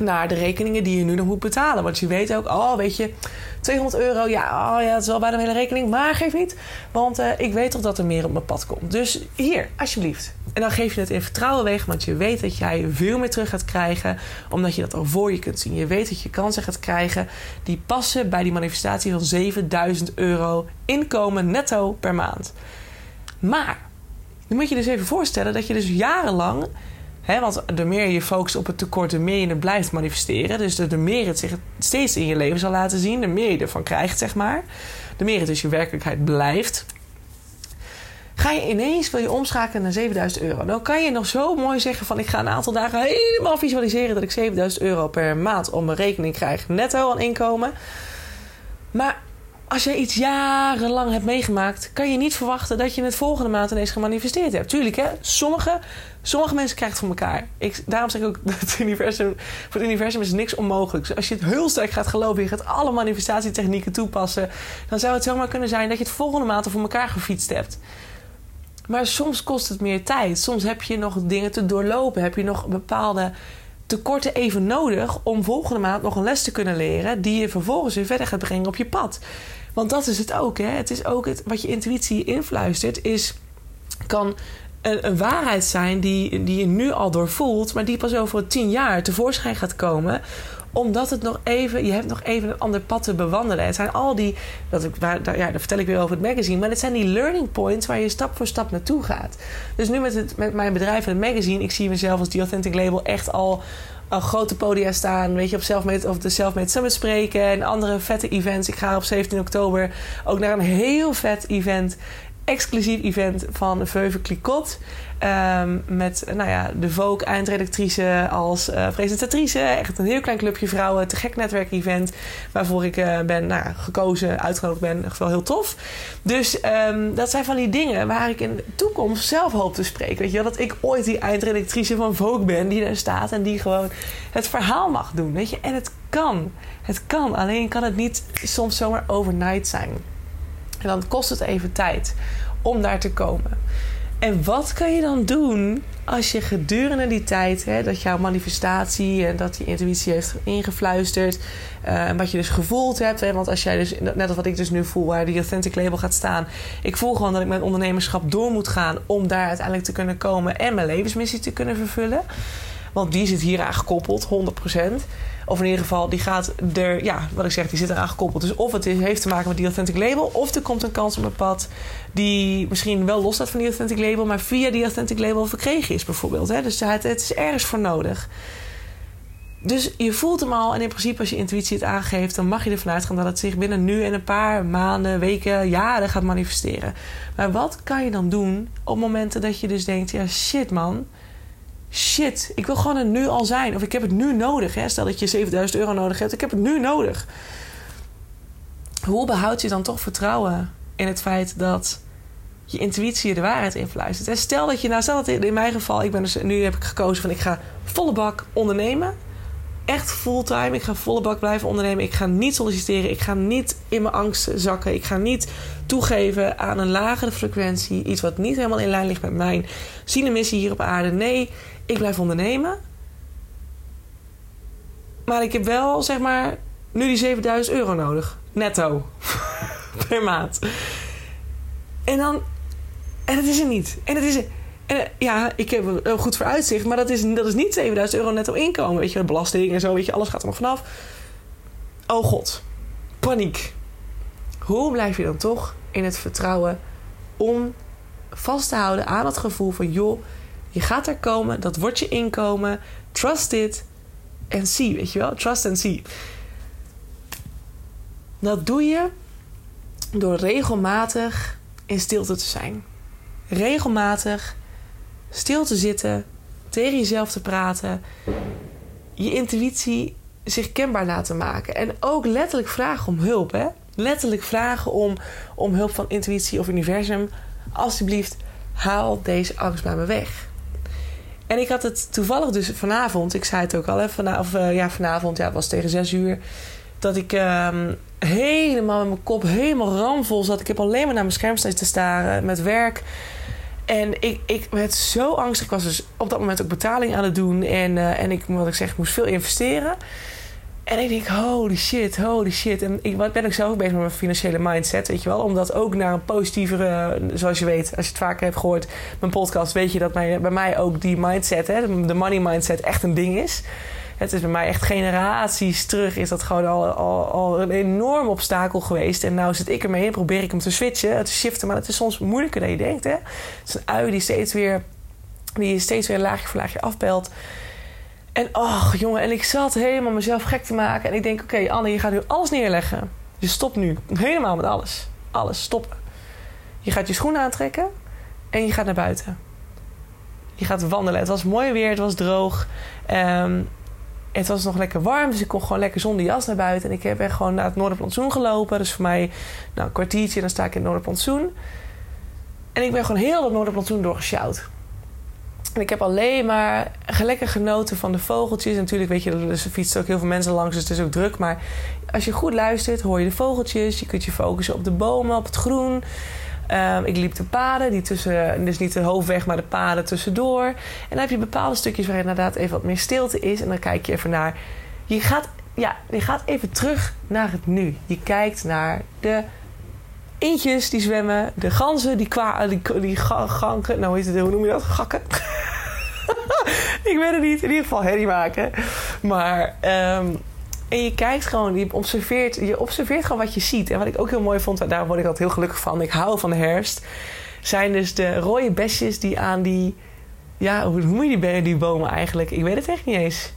naar de rekeningen die je nu nog moet betalen. Want je weet ook, oh weet je, 200 euro, ja, oh ja, het is wel bijna een hele rekening. Maar geef niet, want uh, ik weet toch dat er meer op mijn pad komt. Dus hier, alsjeblieft. En dan geef je het in vertrouwen weg, want je weet dat jij veel meer terug gaat krijgen. Omdat je dat al voor je kunt zien. Je weet dat je kansen gaat krijgen die passen bij die manifestatie van 7000 euro inkomen netto per maand. Maar, dan moet je dus even voorstellen dat je dus jarenlang want de meer je focust op het tekort, de meer je het blijft manifesteren. Dus de, meer het zich steeds in je leven zal laten zien, de meer je ervan krijgt, zeg maar. De meer het dus je werkelijkheid blijft. Ga je ineens, wil je omschakelen naar 7000 euro. Dan kan je nog zo mooi zeggen van ik ga een aantal dagen helemaal visualiseren dat ik 7000 euro per maand op mijn rekening krijg. Netto aan inkomen. Maar als je iets jarenlang hebt meegemaakt, kan je niet verwachten dat je het volgende maand ineens gemanifesteerd hebt. Tuurlijk, hè? Sommige, sommige mensen krijgen het voor elkaar. Ik, daarom zeg ik ook dat het universum, voor het universum is niks onmogelijk. Dus als je het heel sterk gaat geloven, je gaat alle manifestatietechnieken toepassen, dan zou het zomaar kunnen zijn dat je het volgende maand voor elkaar gefietst hebt. Maar soms kost het meer tijd. Soms heb je nog dingen te doorlopen. Heb je nog bepaalde tekorten even nodig om volgende maand nog een les te kunnen leren die je vervolgens weer verder gaat brengen op je pad. Want dat is het ook. Hè? Het is ook het, wat je intuïtie influistert, is, kan een, een, waarheid zijn die, die je nu al doorvoelt, maar die pas over tien jaar tevoorschijn gaat komen omdat het nog even, je hebt nog even een ander pad te bewandelen. Het zijn al die, dat ik, waar, ja, daar vertel ik weer over het magazine, maar het zijn die learning points waar je stap voor stap naartoe gaat. Dus nu met, het, met mijn bedrijf en het magazine, ik zie mezelf als die Authentic Label echt al op grote podia staan. Weet je, op Selfmade of de Selfmade Summit spreken. En andere vette events. Ik ga op 17 oktober ook naar een heel vet event. Exclusief event van Veuve Clicot. Ehm, met nou ja, de Vogue eindredactrice als uh, presentatrice. Echt een heel klein clubje vrouwen. Te gek netwerkevent. Waarvoor ik uh, ben nou, gekozen, uitgenodigd ben. Echt wel heel tof. Dus um, dat zijn van die dingen waar ik in de toekomst zelf hoop te spreken. Weet je, dat ik ooit die eindredactrice van Vogue ben. Die daar staat en die gewoon het verhaal mag doen. Weet je, en het kan. Het kan. Alleen kan het niet soms zomaar overnight zijn. En dan kost het even tijd om daar te komen. En wat kan je dan doen als je gedurende die tijd, hè, dat jouw manifestatie en dat die intuïtie heeft ingefluisterd, en wat je dus gevoeld hebt, hè, want als jij dus, net als wat ik dus nu voel, waar die authentic label gaat staan, ik voel gewoon dat ik mijn ondernemerschap door moet gaan om daar uiteindelijk te kunnen komen en mijn levensmissie te kunnen vervullen. Want die zit hier aan gekoppeld, 100%. Of in ieder geval, die gaat er, ja, wat ik zeg, die zit eraan gekoppeld. Dus of het heeft te maken met die authentic label, of er komt een kans op mijn pad die misschien wel los staat van die authentic label, maar via die authentic label verkregen is bijvoorbeeld. Hè? Dus het, het is ergens voor nodig. Dus je voelt hem al en in principe als je intuïtie het aangeeft... dan mag je ervan uitgaan dat het zich binnen nu en een paar maanden, weken, jaren gaat manifesteren. Maar wat kan je dan doen op momenten dat je dus denkt... ja shit man, shit, ik wil gewoon er nu al zijn. Of ik heb het nu nodig. Hè? Stel dat je 7000 euro nodig hebt, ik heb het nu nodig. Hoe behoud je dan toch vertrouwen in het feit dat je intuïtie de waarheid influistert? Stel dat je, nou stel dat in mijn geval, ik ben dus, nu heb ik gekozen van ik ga volle bak ondernemen echt fulltime. Ik ga volle bak blijven ondernemen. Ik ga niet solliciteren. Ik ga niet in mijn angst zakken. Ik ga niet toegeven aan een lagere frequentie. Iets wat niet helemaal in lijn ligt met mijn missie hier op aarde. Nee, ik blijf ondernemen. Maar ik heb wel, zeg maar, nu die 7000 euro nodig. Netto. per maand. En dan... En het is er niet. En het is er... Eh, ja, ik heb een goed vooruitzicht, maar dat is, dat is niet 7000 euro netto inkomen. Weet je, belasting en zo, weet je, alles gaat er nog vanaf. Oh god, paniek. Hoe blijf je dan toch in het vertrouwen om vast te houden aan het gevoel van... joh, je gaat er komen, dat wordt je inkomen. Trust it and see, weet je wel? Trust and see. Dat doe je door regelmatig in stilte te zijn. Regelmatig stil te zitten, tegen jezelf te praten, je intuïtie zich kenbaar laten maken. En ook letterlijk vragen om hulp. Hè? Letterlijk vragen om, om hulp van intuïtie of universum. Alsjeblieft, haal deze angst bij me weg. En ik had het toevallig dus vanavond, ik zei het ook al, hè, vanavond, uh, ja, vanavond, ja, het was tegen zes uur, dat ik uh, helemaal met mijn kop helemaal ramvol zat. Ik heb alleen maar naar mijn scherm te staren met werk. En ik, ik werd zo angstig. Ik was dus op dat moment ook betaling aan het doen. En, uh, en ik, wat ik zeg, moest veel investeren. En ik denk, holy shit, holy shit. En ik ben ook zelf bezig met mijn financiële mindset, weet je wel. Om dat ook naar een positievere, zoals je weet, als je het vaker hebt gehoord, mijn podcast, weet je dat bij mij ook die mindset, hè, de money mindset, echt een ding is. Het is bij mij echt generaties terug is dat gewoon al, al, al een enorm obstakel geweest. En nou zit ik ermee in, probeer ik hem te switchen, te shiften. Maar het is soms moeilijker dan je denkt. Hè? Het is een ui die steeds weer, die steeds weer laagje voor laagje afbelt. En ach jongen, en ik zat helemaal mezelf gek te maken. En ik denk, oké Anne, je gaat nu alles neerleggen. Je stopt nu. Helemaal met alles. Alles, stoppen. Je gaat je schoenen aantrekken en je gaat naar buiten. Je gaat wandelen. Het was mooi weer, het was droog. Um, het was nog lekker warm, dus ik kon gewoon lekker zonder jas naar buiten. En ik heb echt gewoon naar het Noorderplantsoen gelopen. Dus voor mij nou, een kwartiertje dan sta ik in het Noorderplantsoen. En ik ben gewoon heel het Noorderplantsoen doorgesjouwd. En ik heb alleen maar lekker genoten van de vogeltjes. Natuurlijk weet je, er fietsen ook heel veel mensen langs, dus het is ook druk. Maar als je goed luistert, hoor je de vogeltjes. Je kunt je focussen op de bomen, op het groen. Um, ik liep de paden, die tussen, dus niet de hoofdweg, maar de paden tussendoor. En dan heb je bepaalde stukjes waar inderdaad even wat meer stilte is. En dan kijk je even naar. Je gaat, ja, je gaat even terug naar het nu. Je kijkt naar de eentjes die zwemmen, de ganzen die kwa, die, die ganken. Nou, hoe, hoe noem je dat? Gakken. ik weet het niet. In ieder geval herrie maken. Maar um, en je kijkt gewoon, je observeert, je observeert gewoon wat je ziet. En wat ik ook heel mooi vond, daar word ik altijd heel gelukkig van. Ik hou van de herfst. Zijn dus de rode besjes die aan die. Ja, hoe noem je die, die bomen eigenlijk? Ik weet het echt niet eens.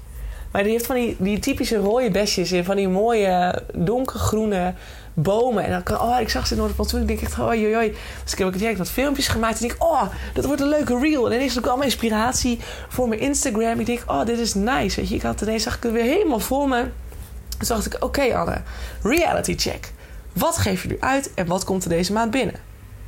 Maar die heeft van die, die typische rode besjes in van die mooie donkergroene bomen. En dan kan, oh, ik zag ze in plantsoen. Ik denk echt, oh, oi, oi. Dus ik heb direct wat filmpjes gemaakt. En ik denk, oh, dat wordt een leuke reel. En ineens ook allemaal inspiratie voor mijn Instagram. Ik denk, oh, dit is nice. Weet je, ik had ineens zag ik het weer helemaal voor me. Dus dacht ik, oké Anne, reality check. Wat geef je nu uit en wat komt er deze maand binnen?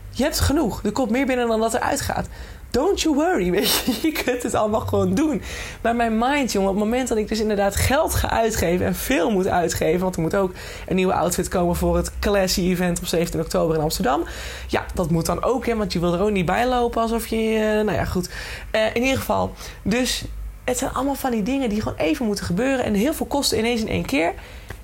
Je hebt genoeg. Er komt meer binnen dan dat er uitgaat. Don't you worry, weet je. Je kunt het allemaal gewoon doen. Maar mijn mind, jongen, op het moment dat ik dus inderdaad geld ga uitgeven... en veel moet uitgeven... want er moet ook een nieuwe outfit komen voor het Classy Event op 17 oktober in Amsterdam. Ja, dat moet dan ook, hè, want je wil er ook niet bij lopen alsof je... Uh, nou ja, goed. Uh, in ieder geval, dus het zijn allemaal van die dingen die gewoon even moeten gebeuren. En heel veel kosten ineens in één keer.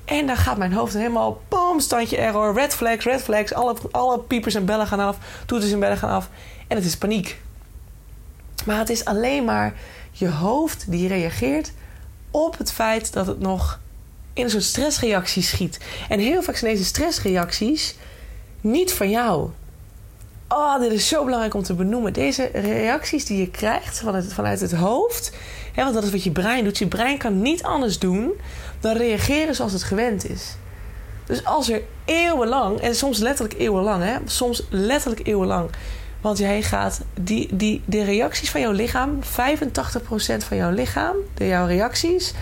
En dan gaat mijn hoofd helemaal, boom, standje error, red flags, red flags. Alle, alle piepers en bellen gaan af, toeters en bellen gaan af. En het is paniek. Maar het is alleen maar je hoofd die reageert op het feit dat het nog in een soort stressreactie schiet. En heel vaak zijn deze stressreacties niet van jou. Oh, dit is zo belangrijk om te benoemen. Deze reacties die je krijgt vanuit, het hoofd, hè, want dat is wat je brein doet. Je brein kan niet anders doen dan reageren zoals het gewend is. Dus als er eeuwenlang, en soms letterlijk eeuwenlang, hè, soms letterlijk eeuwenlang, want jij gaat, die, die, de reacties van jouw lichaam, 85% van jouw lichaam, de, jouw reacties,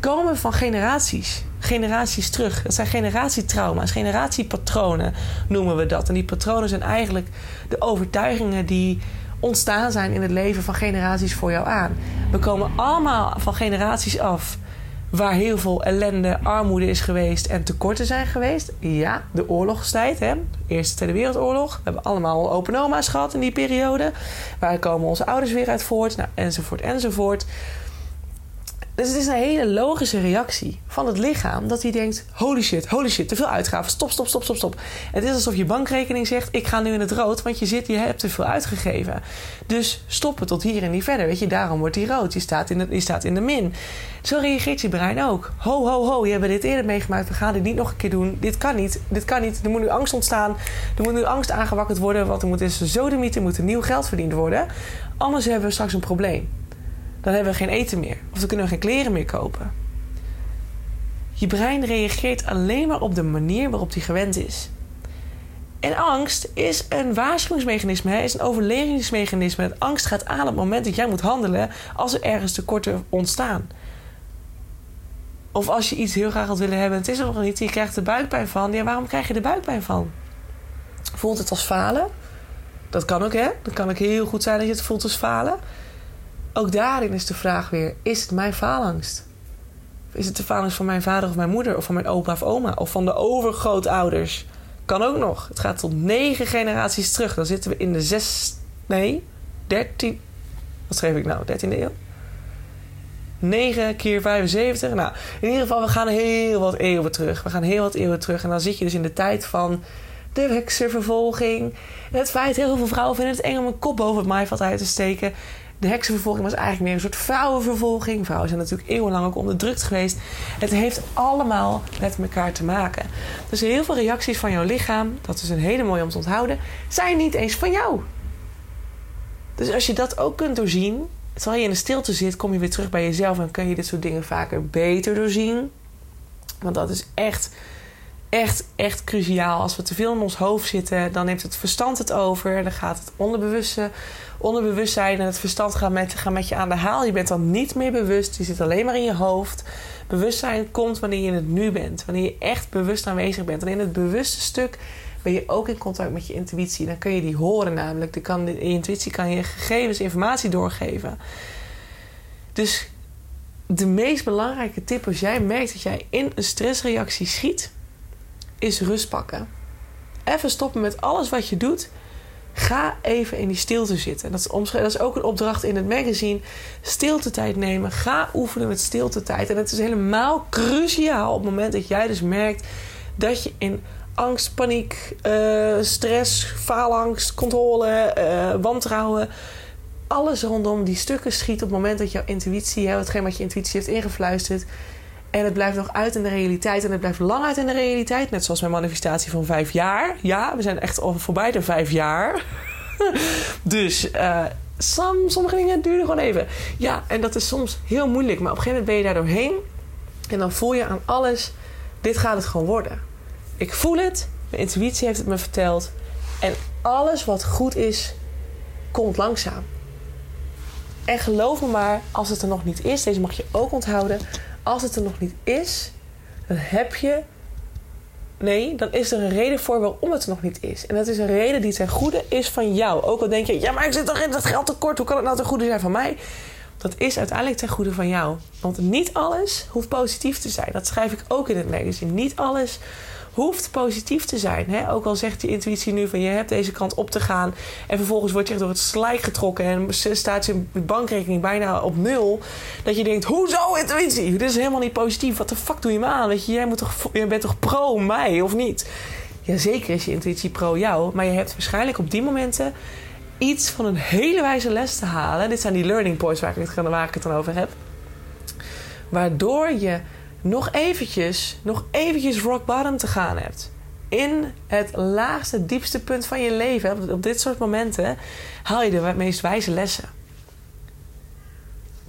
komen van generaties. Generaties terug. Dat zijn generatietrauma's, generatiepatronen noemen we dat. En die patronen zijn eigenlijk de overtuigingen die ontstaan zijn in het leven van generaties voor jou aan. We komen allemaal van generaties af waar heel veel ellende, armoede is geweest en tekorten zijn geweest. Ja, de oorlogstijd, hè? Eerste Tweede Wereldoorlog. We hebben allemaal open oma's gehad in die periode. Waar komen onze ouders weer uit voort? Nou, enzovoort, enzovoort. Dus het is een hele logische reactie van het lichaam dat hij denkt: holy shit, holy shit, te veel uitgaven. Stop, stop, stop, stop, stop. Het is alsof je bankrekening zegt: ik ga nu in het rood, want je zit, je hebt te veel uitgegeven. Dus stoppen tot hier en niet verder. Weet je, daarom wordt die rood. Je staat in de, je staat in de min. Zo reageert je brein ook. Ho, ho, ho, je hebt dit eerder meegemaakt. We gaan dit niet nog een keer doen. Dit kan niet. Dit kan niet. Er moet nu angst ontstaan. Er moet nu angst aangewakkerd worden. Want er moet zo de mythe, moet er nieuw geld verdiend worden. Anders hebben we straks een probleem dan hebben we geen eten meer. Of dan kunnen we geen kleren meer kopen. Je brein reageert alleen maar op de manier waarop die gewend is. En angst is een waarschuwingsmechanisme, is een overlevingsmechanisme. En angst gaat aan op het moment dat jij moet handelen als er ergens tekorten ontstaan. Of als je iets heel graag wilt willen hebben, het is er nog niet, je krijgt er buikpijn van. Ja, waarom krijg je er buikpijn van? Voelt het als falen? Dat kan ook, hè? Dat kan ook heel goed zijn dat je het voelt als falen. Ook daarin is de vraag weer: is het mijn faalangst? Is het de faalangst van mijn vader of mijn moeder, of van mijn opa of oma, of van de overgrootouders? Kan ook nog. Het gaat tot negen generaties terug. Dan zitten we in de zes. Nee, dertien. Wat schreef ik nou? Dertiende eeuw? 9 keer 75. Nou, in ieder geval, we gaan heel wat eeuwen terug. We gaan heel wat eeuwen terug. En dan zit je dus in de tijd van de heksenvervolging. Het feit, heel veel vrouwen vinden het eng om een kop boven het maaiveld uit te steken de heksenvervolging was eigenlijk meer een soort vrouwenvervolging. Vrouwen zijn natuurlijk eeuwenlang ook onderdrukt geweest. Het heeft allemaal met elkaar te maken. Dus heel veel reacties van jouw lichaam, dat is een hele mooie om te onthouden, zijn niet eens van jou. Dus als je dat ook kunt doorzien, terwijl je in de stilte zit, kom je weer terug bij jezelf en kun je dit soort dingen vaker beter doorzien. Want dat is echt echt, echt cruciaal. Als we te veel in ons hoofd zitten, dan neemt het verstand het over. Dan gaat het onderbewuste, onderbewustzijn en het verstand gaan met, gaan met je aan de haal. Je bent dan niet meer bewust. Je zit alleen maar in je hoofd. Bewustzijn komt wanneer je in het nu bent. Wanneer je echt bewust aanwezig bent. En in het bewuste stuk ben je ook in contact met je intuïtie. Dan kun je die horen namelijk. De, kan, intuïtie kan je gegevens, informatie doorgeven. Dus de meest belangrijke tip als jij merkt dat jij in een stressreactie schiet is rust pakken. Even stoppen met alles wat je doet. Ga even in die stilte zitten. Dat is, dat is ook een opdracht in het magazine. Stilte tijd nemen. Ga oefenen met stilte tijd. En het is helemaal cruciaal op het moment dat jij dus merkt dat je in angst, paniek, uh, stress, faalangst, controle, uh, wantrouwen. Alles rondom die stukken schiet op het moment dat jouw intuïtie, hetgeen wat je intuïtie heeft ingefluisterd, en het blijft nog uit in de realiteit. En het blijft lang uit in de realiteit. Net zoals mijn manifestatie van vijf jaar. Ja, we zijn echt al voorbij de vijf jaar. dus uh, sommige dingen duren gewoon even. Ja, en dat is soms heel moeilijk. Maar op een gegeven moment ben je daar doorheen. En dan voel je aan alles. Dit gaat het gewoon worden. Ik voel het. Mijn intuïtie heeft het me verteld. En alles wat goed is, komt langzaam. En geloof me maar, als het er nog niet is, deze mag je ook onthouden als het er nog niet is, dan heb je. Nee, dan is er een reden voor waarom het er nog niet is. En dat is een reden die ten goede is van jou. Ook al denk je, ja, maar ik zit toch in dat geld tekort. Hoe kan het nou ten goede zijn van mij? Dat is uiteindelijk ten goede van jou. Want niet alles hoeft positief te zijn. Dat schrijf ik ook in het magazine. Niet alles hoeft positief te zijn. Hè? Ook al zegt je intuïtie nu van je hebt deze kant op te gaan. En vervolgens word je door het slijk getrokken. En staat je bankrekening bijna op nul. Dat je denkt, hoezo intuïtie? Dit is helemaal niet positief. Wat de fuck doe je me aan? Weet je, jij, moet toch, jij bent toch pro mij of niet? Jazeker is je intuïtie pro jou. Maar je hebt waarschijnlijk op die momenten iets van een hele wijze les te halen. Dit zijn die learning points waar ik het, waar ik het over heb. Waardoor je nog eventjes, nog eventjes rock bottom te gaan hebt. in het laagste, diepste punt van je leven, op dit soort momenten, haal je de meest wijze lessen.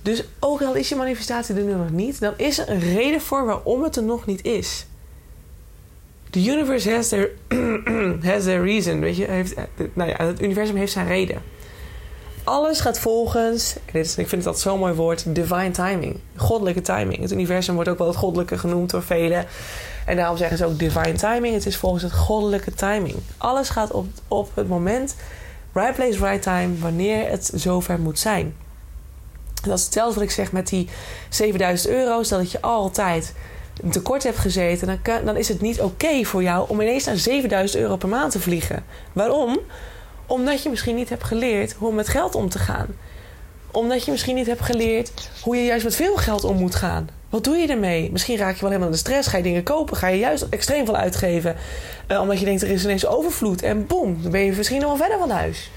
Dus ook al is je manifestatie er nu nog niet, dan is er een reden voor waarom het er nog niet is. The universe has their, has their reason. Weet je, heeft, nou ja, het universum heeft zijn reden. Alles gaat volgens, dit is, ik vind altijd zo'n mooi woord, divine timing. Goddelijke timing. Het universum wordt ook wel het goddelijke genoemd door velen. En daarom zeggen ze ook divine timing. Het is volgens het goddelijke timing. Alles gaat op, op het moment, right place, right time, wanneer het zover moet zijn. dat is hetzelfde wat ik zeg met die 7000 euro. Dat je altijd een tekort hebt gezeten, dan, dan is het niet oké voor jou om ineens naar 7000 euro per maand te vliegen. Waarom? Omdat je misschien niet hebt geleerd hoe met geld om te gaan. Omdat je misschien niet hebt geleerd hoe je juist met veel geld om moet gaan. Wat doe je ermee? Misschien raak je wel helemaal in de stress. Ga je dingen kopen? Ga je juist extreem veel uitgeven? Uh, omdat je denkt er is ineens overvloed. En boem, dan ben je misschien nog wel verder van huis.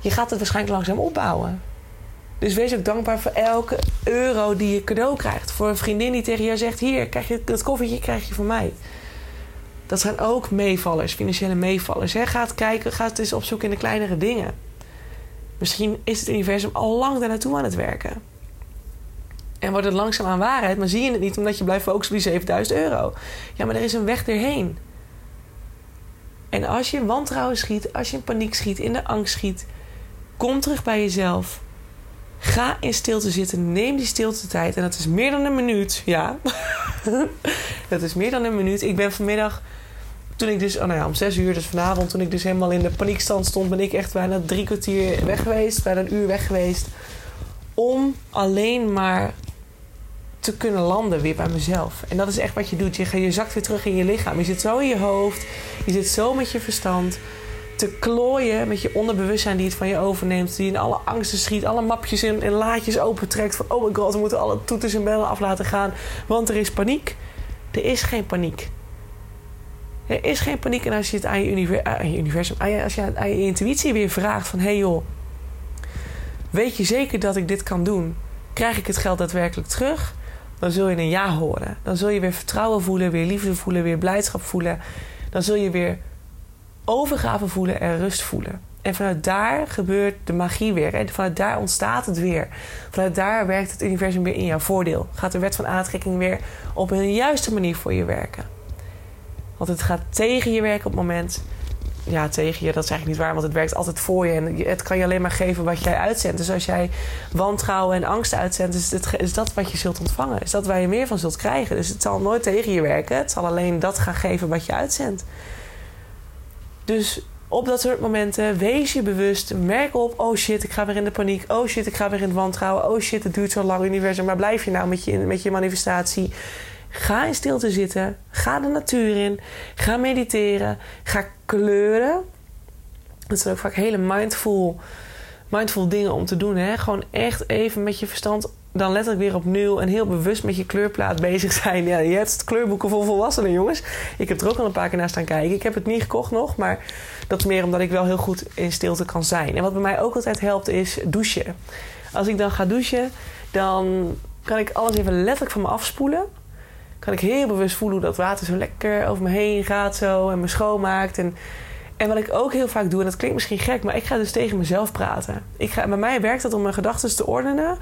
Je gaat het waarschijnlijk langzaam opbouwen. Dus wees ook dankbaar voor elke euro die je cadeau krijgt. Voor een vriendin die tegen jou zegt: Hier, krijg je dat koffietje krijg je van mij. Dat zijn ook meevallers, financiële meevallers. Hè? Ga kijken, ga het eens opzoeken in de kleinere dingen. Misschien is het universum al lang daar naartoe aan het werken. En wordt het langzaam aan waarheid, maar zie je het niet omdat je blijft focussen op die 7000 euro. Ja, maar er is een weg erheen. En als je in wantrouwen schiet, als je in paniek schiet, in de angst schiet, kom terug bij jezelf. Ga in stilte zitten. Neem die stilte tijd. En dat is meer dan een minuut. Ja. dat is meer dan een minuut. Ik ben vanmiddag. Toen ik dus, oh nou ja, om zes uur, dus vanavond, toen ik dus helemaal in de paniekstand stond, ben ik echt bijna drie kwartier weg geweest, bijna een uur weg geweest. Om alleen maar te kunnen landen weer bij mezelf. En dat is echt wat je doet. Je, je zakt weer terug in je lichaam. Je zit zo in je hoofd. Je zit zo met je verstand te klooien met je onderbewustzijn die het van je overneemt. Die in alle angsten schiet, alle mapjes en, en laadjes opentrekt. Van oh my god, we moeten alle toeters en bellen af laten gaan. Want er is paniek. Er is geen paniek. Er is geen paniek. En als je het aan je, aan universum, aan als je aan je intuïtie weer vraagt van... hey joh, weet je zeker dat ik dit kan doen? Krijg ik het geld daadwerkelijk terug? Dan zul je een ja horen. Dan zul je weer vertrouwen voelen, weer liefde voelen, weer blijdschap voelen. Dan zul je weer overgave voelen en rust voelen. En vanuit daar gebeurt de magie weer. En vanuit daar ontstaat het weer. Vanuit daar werkt het universum weer in jouw voordeel. Gaat de wet van aantrekking weer op een juiste manier voor je werken. Want het gaat tegen je werken op het moment. Ja, tegen je, dat is eigenlijk niet waar, want het werkt altijd voor je. En het kan je alleen maar geven wat jij uitzendt. Dus als jij wantrouwen en angst uitzendt, is, het, is dat wat je zult ontvangen. Is dat waar je meer van zult krijgen. Dus het zal nooit tegen je werken. Het zal alleen dat gaan geven wat je uitzendt. Dus op dat soort momenten wees je bewust. Merk op, oh shit, ik ga weer in de paniek. Oh shit, ik ga weer in het wantrouwen. Oh shit, het duurt zo lang, universum. Maar blijf je nou met je, met je manifestatie? Ga in stilte zitten. Ga de natuur in. Ga mediteren. Ga kleuren. Dat zijn ook vaak hele mindful, mindful dingen om te doen. Hè? Gewoon echt even met je verstand dan letterlijk weer opnieuw en heel bewust met je kleurplaat bezig zijn. Ja, je hebt kleurboeken voor volwassenen, jongens. Ik heb er ook al een paar keer naar staan kijken. Ik heb het niet gekocht nog, maar dat is meer omdat ik wel heel goed in stilte kan zijn. En wat bij mij ook altijd helpt is douchen. Als ik dan ga douchen, dan kan ik alles even letterlijk van me afspoelen. Kan ik heel bewust voelen hoe dat water zo lekker over me heen gaat zo en me schoonmaakt. En, en wat ik ook heel vaak doe, en dat klinkt misschien gek, maar ik ga dus tegen mezelf praten. Ik ga, bij mij werkt het om mijn gedachten te ordenen.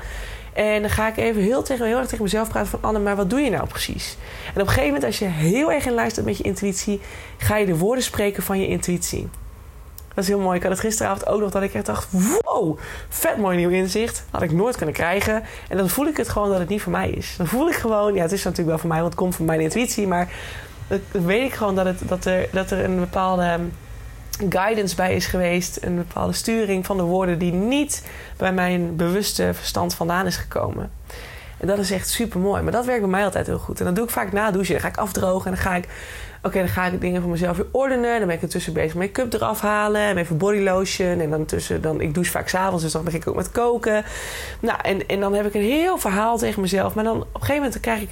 En dan ga ik even heel, tegen, heel erg tegen mezelf praten van... Anne, maar wat doe je nou precies? En op een gegeven moment, als je heel erg in luistert met je intuïtie... ga je de woorden spreken van je intuïtie. Dat is heel mooi. Ik had het gisteravond ook nog dat ik echt dacht... wow, vet mooi nieuw inzicht. Had ik nooit kunnen krijgen. En dan voel ik het gewoon dat het niet voor mij is. Dan voel ik gewoon... Ja, het is natuurlijk wel voor mij, want het komt van mijn intuïtie. Maar dan weet ik gewoon dat, het, dat, er, dat er een bepaalde guidance bij is geweest. Een bepaalde sturing van de woorden die niet bij mijn bewuste verstand vandaan is gekomen. En dat is echt super mooi. Maar dat werkt bij mij altijd heel goed. En dat doe ik vaak na douchen. Dan ga ik afdrogen en dan ga ik. Oké, dan ga ik dingen voor mezelf weer ordenen. Dan ben ik ertussen bezig make-up eraf halen. En even body lotion. En dan tussen, dan, ik douche vaak s'avonds, dus dan begin ik ook met koken. Nou, en, en dan heb ik een heel verhaal tegen mezelf. Maar dan op een gegeven moment krijg ik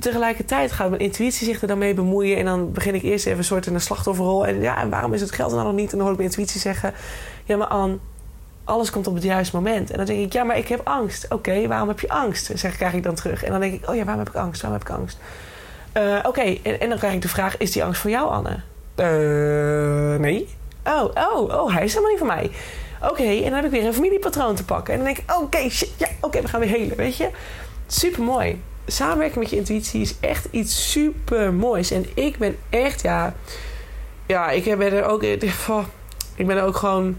tegelijkertijd gaat mijn intuïtie zich er dan mee bemoeien. En dan begin ik eerst even een soort in een slachtofferrol. En ja, en waarom is het geld nou nog niet? En dan hoor ik mijn intuïtie zeggen: Ja, maar Anne, alles komt op het juiste moment. En dan denk ik: Ja, maar ik heb angst. Oké, waarom heb je angst? Zeg, krijg ik dan terug. En dan denk ik: Oh ja, waarom heb ik angst? Waarom heb ik angst? Uh, Oké, en, en, dan krijg ik de vraag: is die angst voor jou, Anne? Uh, nee. Oh, oh, oh, hij is helemaal niet voor mij. Oké, en dan heb ik weer een familiepatroon te pakken. En dan denk ik: oké, shit, ja, oké, we gaan weer helen, weet je? Super mooi. Samenwerken met je intuïtie is echt iets super moois. En ik ben echt, ja, ja, ik ben er ook, ik ben er ook gewoon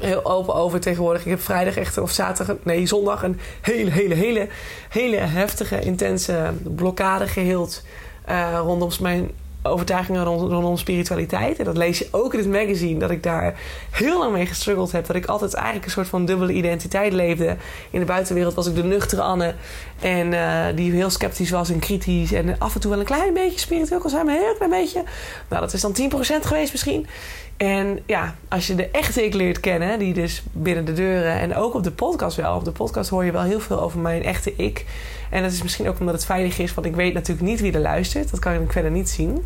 heel open over tegenwoordig. Ik heb vrijdag echt, of zaterdag, nee, zondag een hele, hele, hele, hele heftige, intense blokkade geheeld. Uh, rondom mijn overtuigingen rondom spiritualiteit. En dat lees je ook in het magazine. Dat ik daar heel lang mee gestruggeld heb. Dat ik altijd eigenlijk een soort van dubbele identiteit leefde. In de buitenwereld was ik de nuchtere Anne. En uh, die heel sceptisch was en kritisch. En af en toe wel een klein beetje spiritueel kon zijn. Maar een heel klein beetje. Nou, dat is dan 10% geweest misschien. En ja, als je de echte ik leert kennen, die dus binnen de deuren en ook op de podcast wel. Op de podcast hoor je wel heel veel over mijn echte ik. En dat is misschien ook omdat het veilig is, want ik weet natuurlijk niet wie er luistert. Dat kan ik verder niet zien.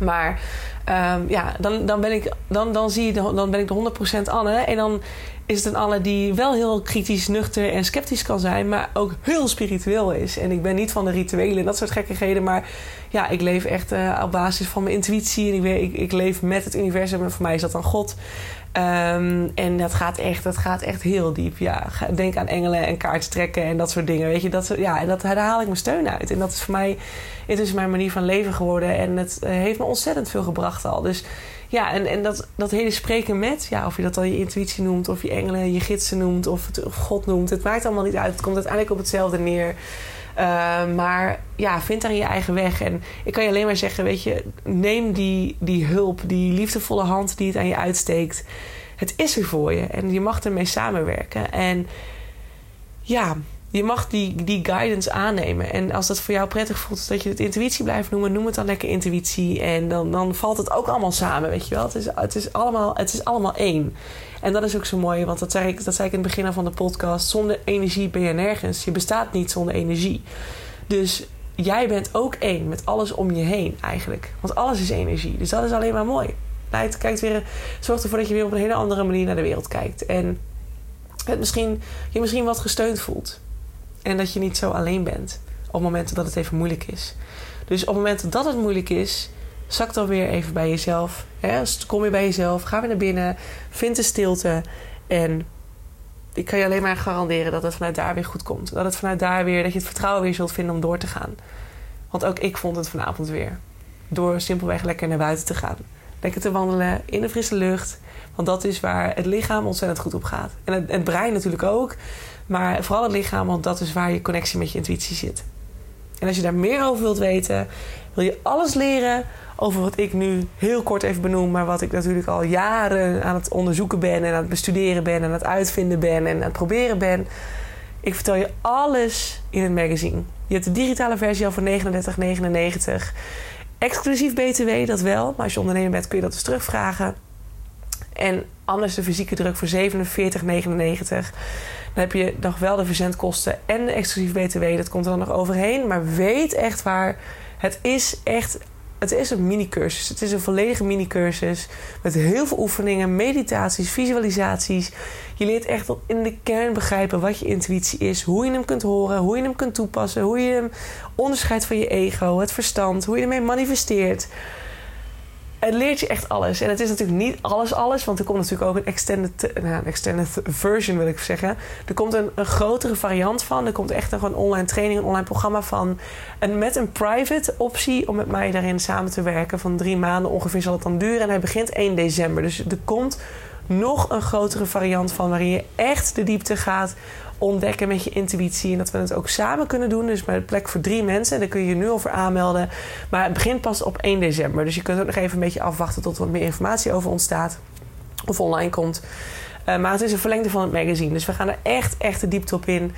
Maar um, ja, dan, dan, ben ik, dan, dan, zie je de, dan ben ik de 100% Anne. En dan is het een Anne die wel heel kritisch, nuchter en sceptisch kan zijn, maar ook heel spiritueel is. En ik ben niet van de rituelen en dat soort gekkigheden, maar ja, ik leef echt uh, op basis van mijn intuïtie en ik, ik, ik leef met het universum en voor mij is dat dan God. Um, en dat gaat, echt, dat gaat echt heel diep. Ja, denk aan engelen en kaarten trekken en dat soort dingen. Weet je, dat, ja, dat, daar haal ik mijn steun uit. En dat is voor mij, het is mijn manier van leven geworden. En het uh, heeft me ontzettend veel gebracht al. Dus ja, en, en dat, dat hele spreken met, ja, of je dat dan je intuïtie noemt, of je engelen, je gidsen noemt, of, het, of God noemt. Het maakt allemaal niet uit. Het komt uiteindelijk op hetzelfde neer. Uh, maar ja, vind daar je eigen weg. En ik kan je alleen maar zeggen, weet je, neem die, die hulp, die liefdevolle hand die het aan je uitsteekt. Het is er voor je en je mag ermee samenwerken. En ja, je mag die, die guidance aannemen. En als dat voor jou prettig voelt dat je het intuïtie blijft noemen, noem het dan lekker intuïtie. En dan, dan valt het ook allemaal samen, weet je wel. Het is, het is, allemaal, het is allemaal één. En dat is ook zo mooi, want dat zei, ik, dat zei ik in het begin van de podcast. Zonder energie ben je nergens. Je bestaat niet zonder energie. Dus jij bent ook één met alles om je heen eigenlijk. Want alles is energie. Dus dat is alleen maar mooi. Leidt, kijkt weer, zorgt ervoor dat je weer op een hele andere manier naar de wereld kijkt. En het misschien, je misschien wat gesteund voelt. En dat je niet zo alleen bent op momenten dat het even moeilijk is. Dus op momenten dat het moeilijk is, zak dan weer even bij jezelf. Kom weer bij jezelf, ga weer naar binnen, vind de stilte. En ik kan je alleen maar garanderen dat het vanuit daar weer goed komt. Dat het vanuit daar weer, dat je het vertrouwen weer zult vinden om door te gaan. Want ook ik vond het vanavond weer. Door simpelweg lekker naar buiten te gaan. Lekker te wandelen in de frisse lucht. Want dat is waar het lichaam ontzettend goed op gaat. En het, het brein natuurlijk ook. Maar vooral het lichaam, want dat is waar je connectie met je intuïtie zit. En als je daar meer over wilt weten, wil je alles leren over wat ik nu heel kort even benoem, maar wat ik natuurlijk al jaren aan het onderzoeken ben en aan het bestuderen ben en aan het uitvinden ben en aan het proberen ben. Ik vertel je alles in het magazine. Je hebt de digitale versie al voor 39,99. Exclusief BTW, dat wel. Maar als je ondernemer bent, kun je dat dus terugvragen. En anders de fysieke druk voor 47,99. Dan heb je nog wel de verzendkosten en de exclusief BTW. Dat komt er dan nog overheen. Maar weet echt waar. Het is echt. Het is een mini-cursus. Het is een volledige mini-cursus. Met heel veel oefeningen, meditaties, visualisaties. Je leert echt tot in de kern begrijpen wat je intuïtie is. Hoe je hem kunt horen, hoe je hem kunt toepassen. Hoe je hem onderscheidt van je ego, het verstand. Hoe je ermee manifesteert het leert je echt alles. En het is natuurlijk niet alles alles, want er komt natuurlijk ook een extended, nou, een extended version wil ik zeggen. Er komt een, een grotere variant van. Er komt echt een online training, een online programma van. En met een private optie om met mij daarin samen te werken. Van drie maanden ongeveer zal het dan duren. En hij begint 1 december. Dus er komt nog een grotere variant van waarin je echt de diepte gaat ontdekken met je intuïtie. En dat we het ook samen kunnen doen. Dus met plek voor drie mensen. Daar kun je je nu over aanmelden. Maar het begint pas op 1 december. Dus je kunt ook nog even een beetje afwachten tot er wat meer informatie over ontstaat. Of online komt. Uh, maar het is een verlengde van het magazine. Dus we gaan er echt, echt de diepte op in.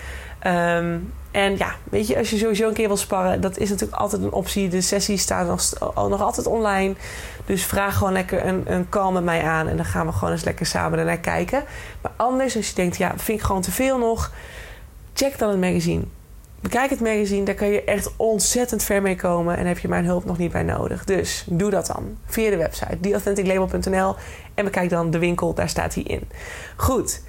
Um, en ja, weet je, als je sowieso een keer wil sparren, dat is natuurlijk altijd een optie. De sessies staan nog, nog altijd online. Dus vraag gewoon lekker een, een call met mij aan. En dan gaan we gewoon eens lekker samen ernaar kijken. Maar anders, als je denkt, ja, vind ik gewoon te veel nog. Check dan het magazine. Bekijk het magazine, daar kan je echt ontzettend ver mee komen. En heb je mijn hulp nog niet bij nodig. Dus doe dat dan via de website, theauthenticlabel.nl. En bekijk dan de winkel, daar staat hij in. Goed.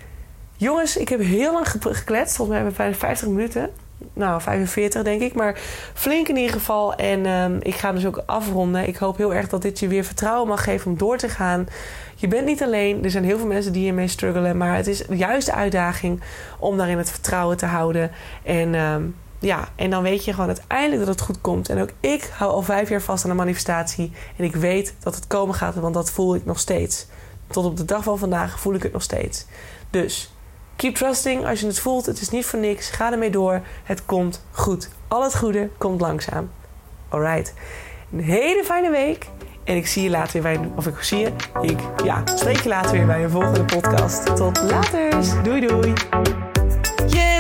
Jongens, ik heb heel lang gekletst. Volgens mij hebben we 50 minuten. Nou, 45 denk ik. Maar flink in ieder geval. En ehm, ik ga dus ook afronden. Ik hoop heel erg dat dit je weer vertrouwen mag geven om door te gaan. Je bent niet alleen. Er zijn heel veel mensen die hiermee struggelen. Maar het is juist de uitdaging om daarin het vertrouwen te houden. En ehm, ja, en dan weet je gewoon uiteindelijk dat het goed komt. En ook ik hou al vijf jaar vast aan de manifestatie. En ik weet dat het komen gaat, want dat voel ik nog steeds. Tot op de dag van vandaag voel ik het nog steeds. Dus keep trusting. Als je het voelt, het is niet voor niks. Ga ermee door. Het komt goed. Al het goede komt langzaam. Alright. Een hele fijne week. En ik zie je later weer bij... Of ik zie je... Ik, ja, spreek je later weer bij een volgende podcast. Tot later. Doei doei.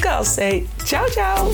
Girls Say. Tchau, tchau!